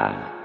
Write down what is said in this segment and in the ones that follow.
Ah.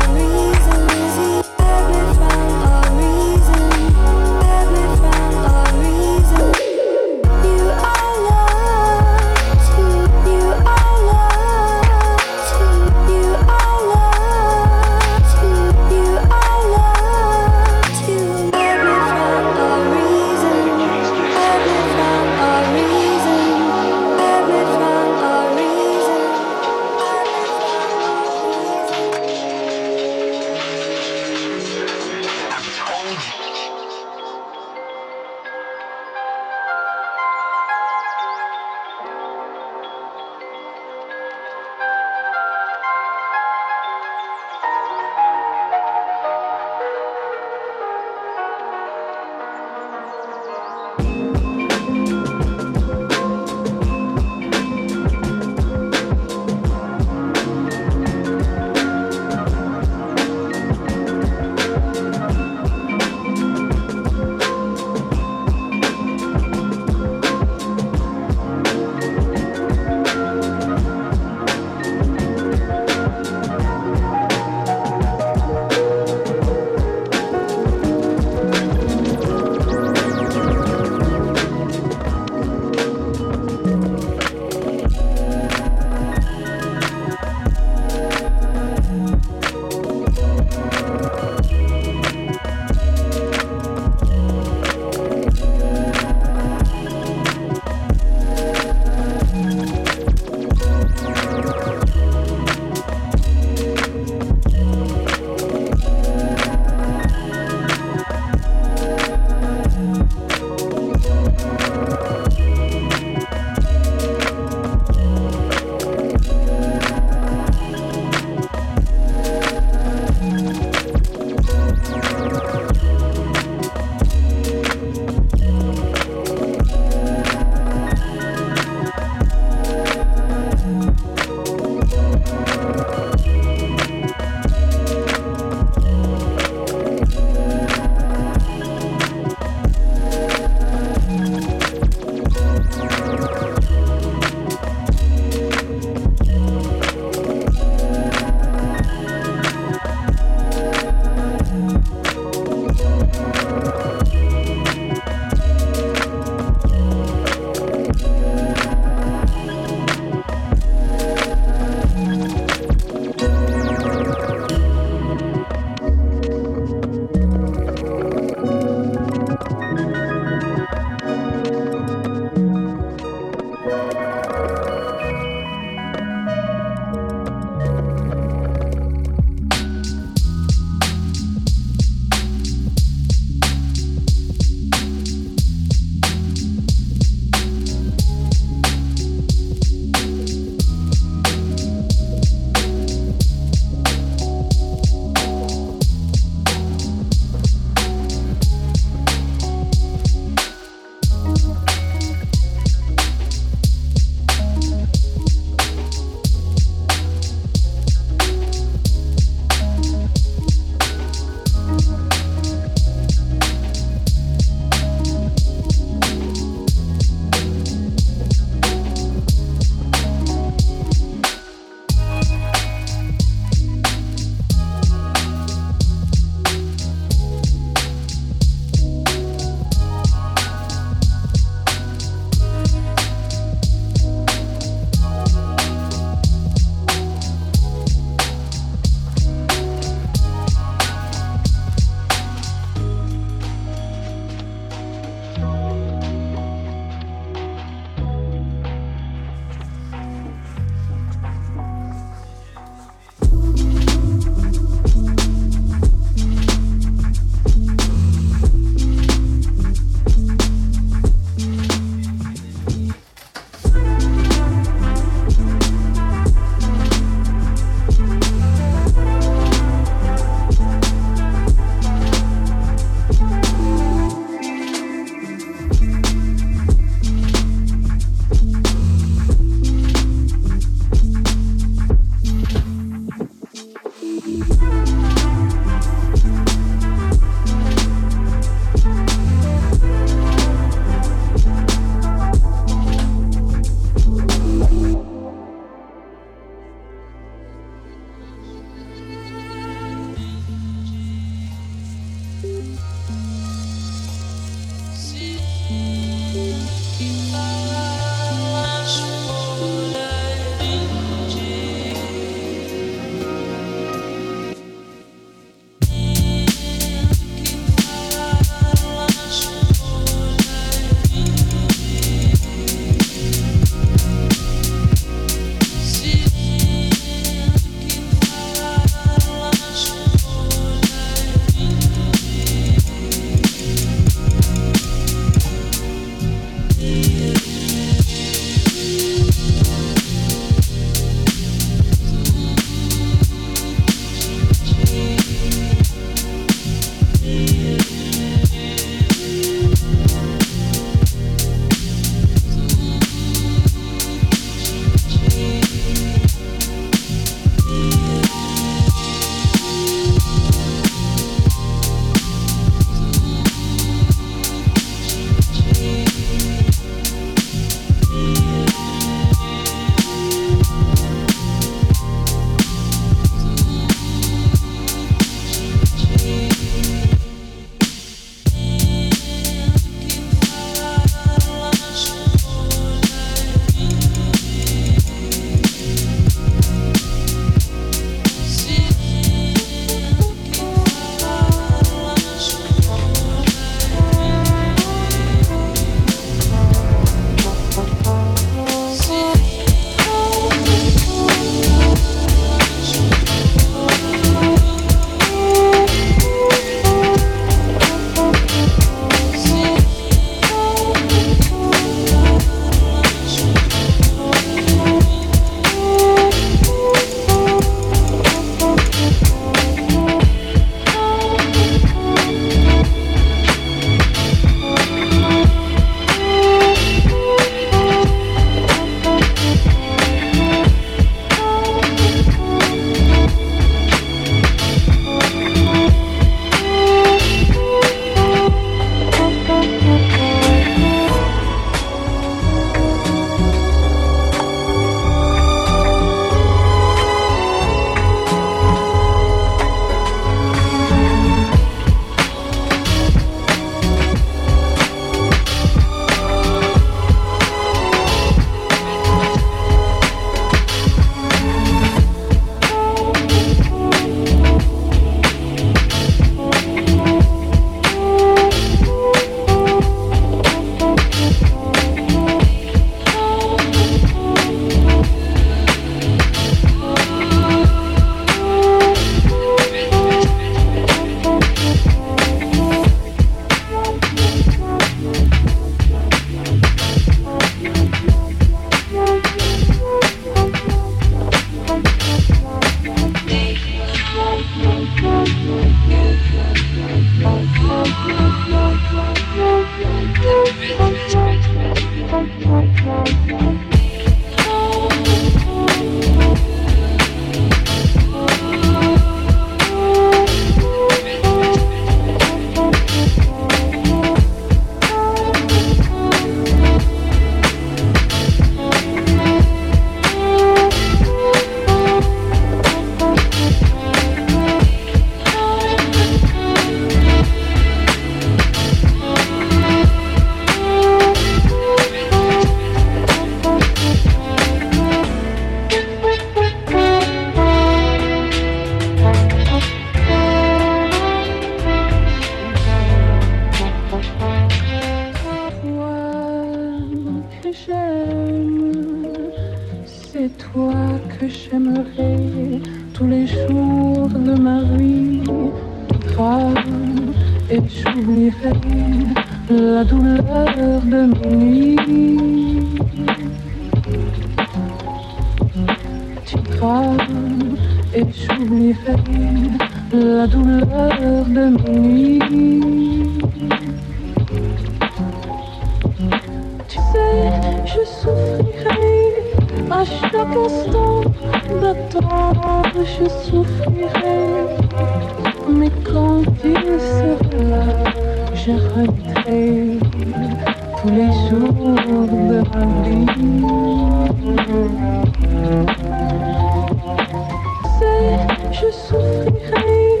je souffrirai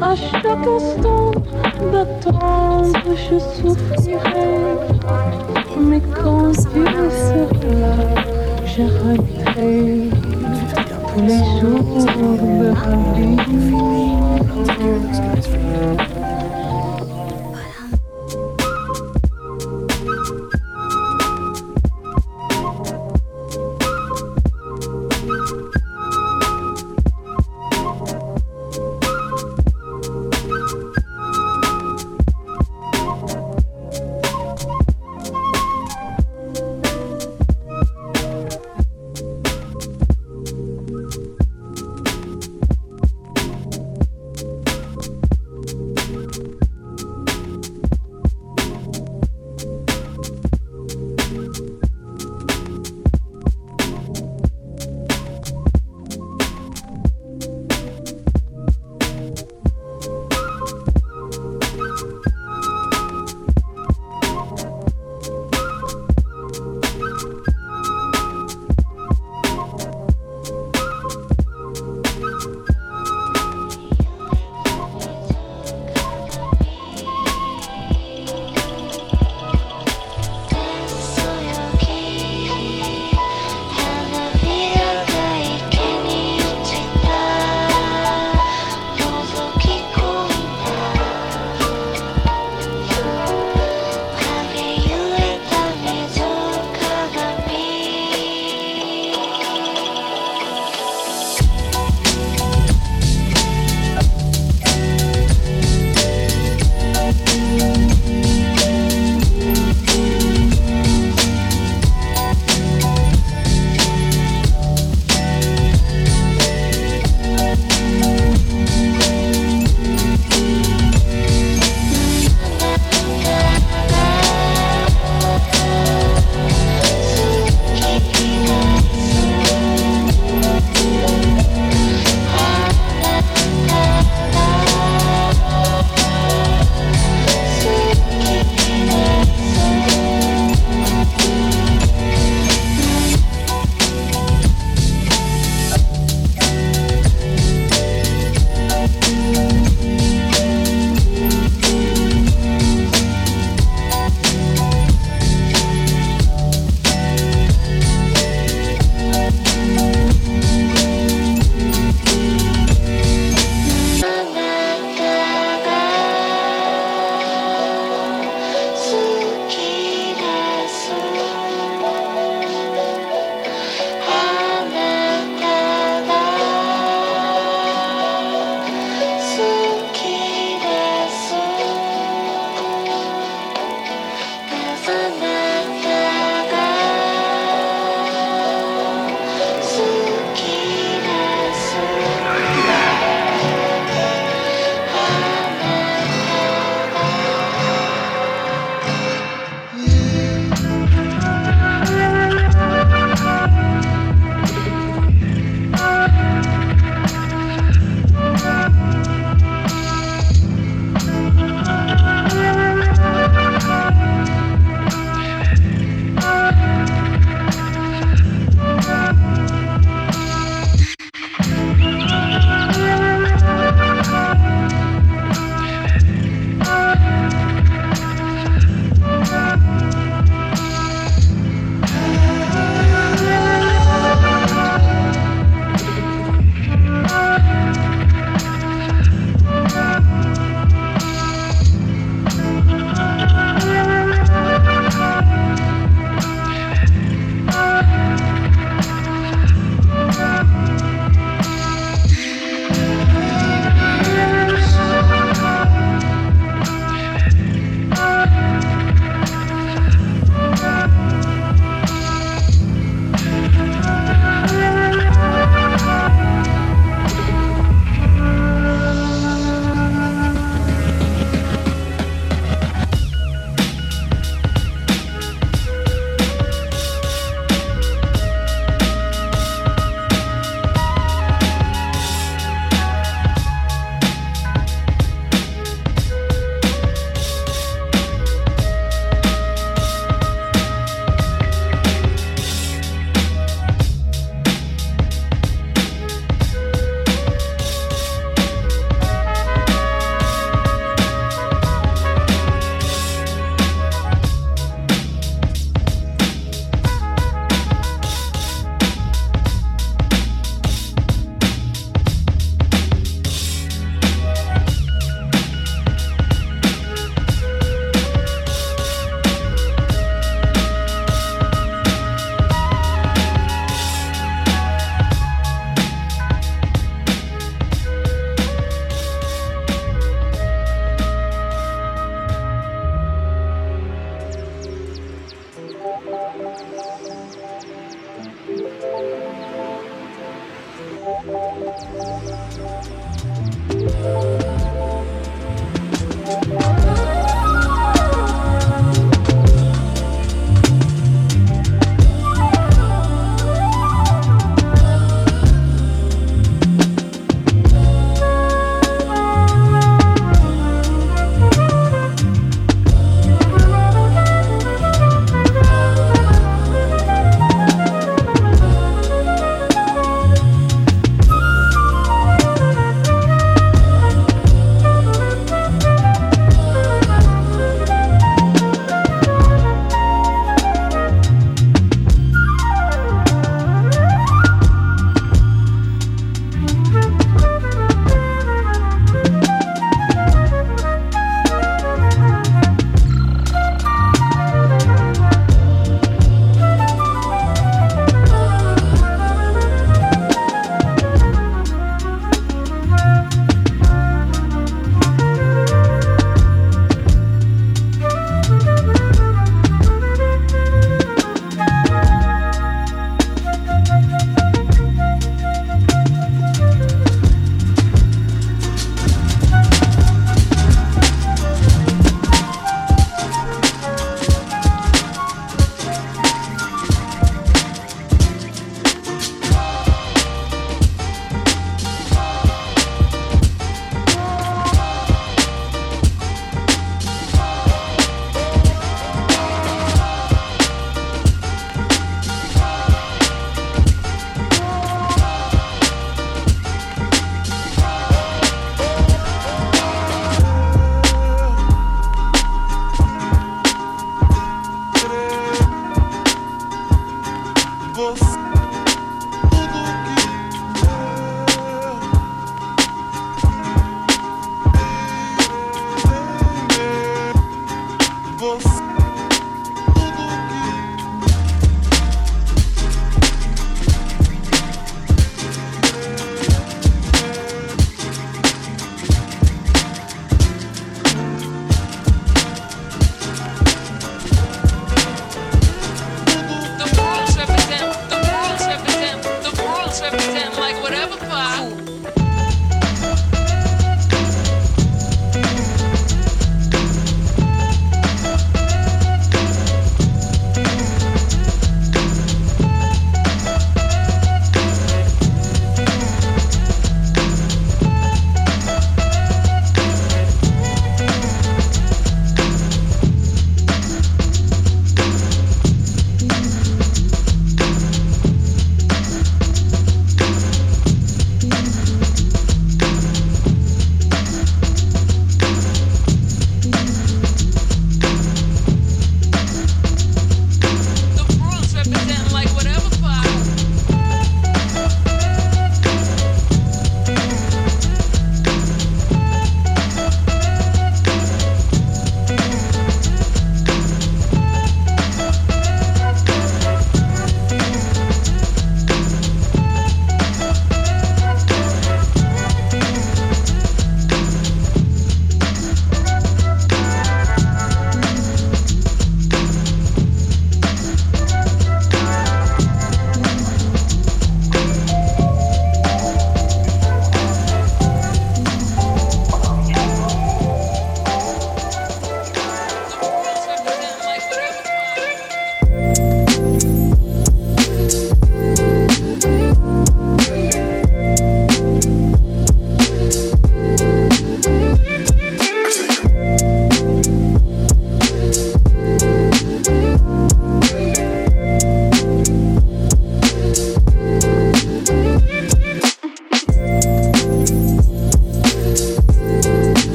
à chaque instant d'attendre, je souffrirai. Mais quand Dieu sera là, j'arrêterai tous les jours me rappeler.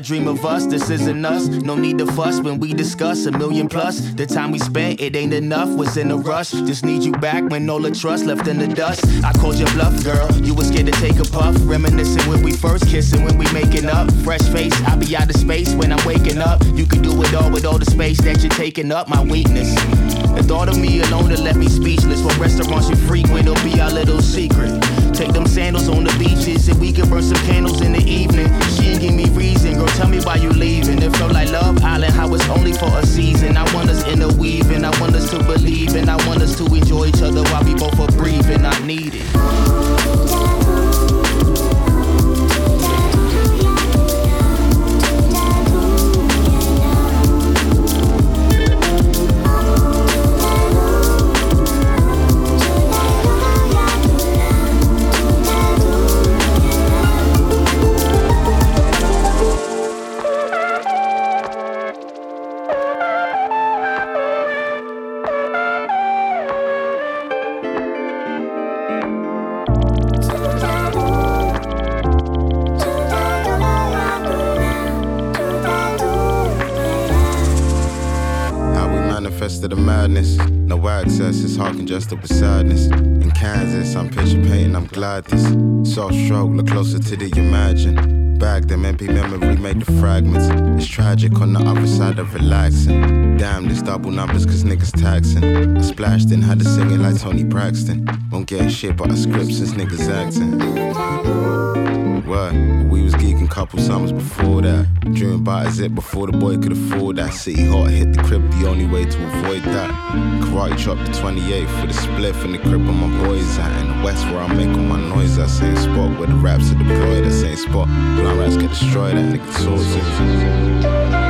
I dream of us, this isn't us. No need to fuss when we discuss a million plus. The time we spent, it ain't enough. Was in a rush. Just need you back when all the trust left in the dust. I called your bluff, girl. You was scared to take a puff. Reminiscing when we first kissing, when we making up. Fresh face, I be out of space when I'm waking up. You can do it all with all the space that you're taking up. My weakness. The thought of me alone that left me speechless. What restaurants you frequent, it'll be our little secret. Take them sandals on the beaches and we can burn some candles in the evening. She ain't give me reason, girl. Tell me why you leaving. It felt like Love Island, how it's only for a season. I want us interweaving, I want us to believe, and I want us to enjoy each other while we both are breathing. I double numbers, cause niggas taxing. I splashed in, had to sing it like Toni Braxton. Won't get shit but a script since niggas acting. What? We was geeking couple summers before that. Dreaming about a zip before the boy could afford that. City hot, hit the crib, the only way to avoid that. Karate chop the 28 for the spliff in the crib where my boys at. In the west where I make all my noise, that same spot where the raps are deployed, that same spot. Blind rats get destroyed, that nigga tortured.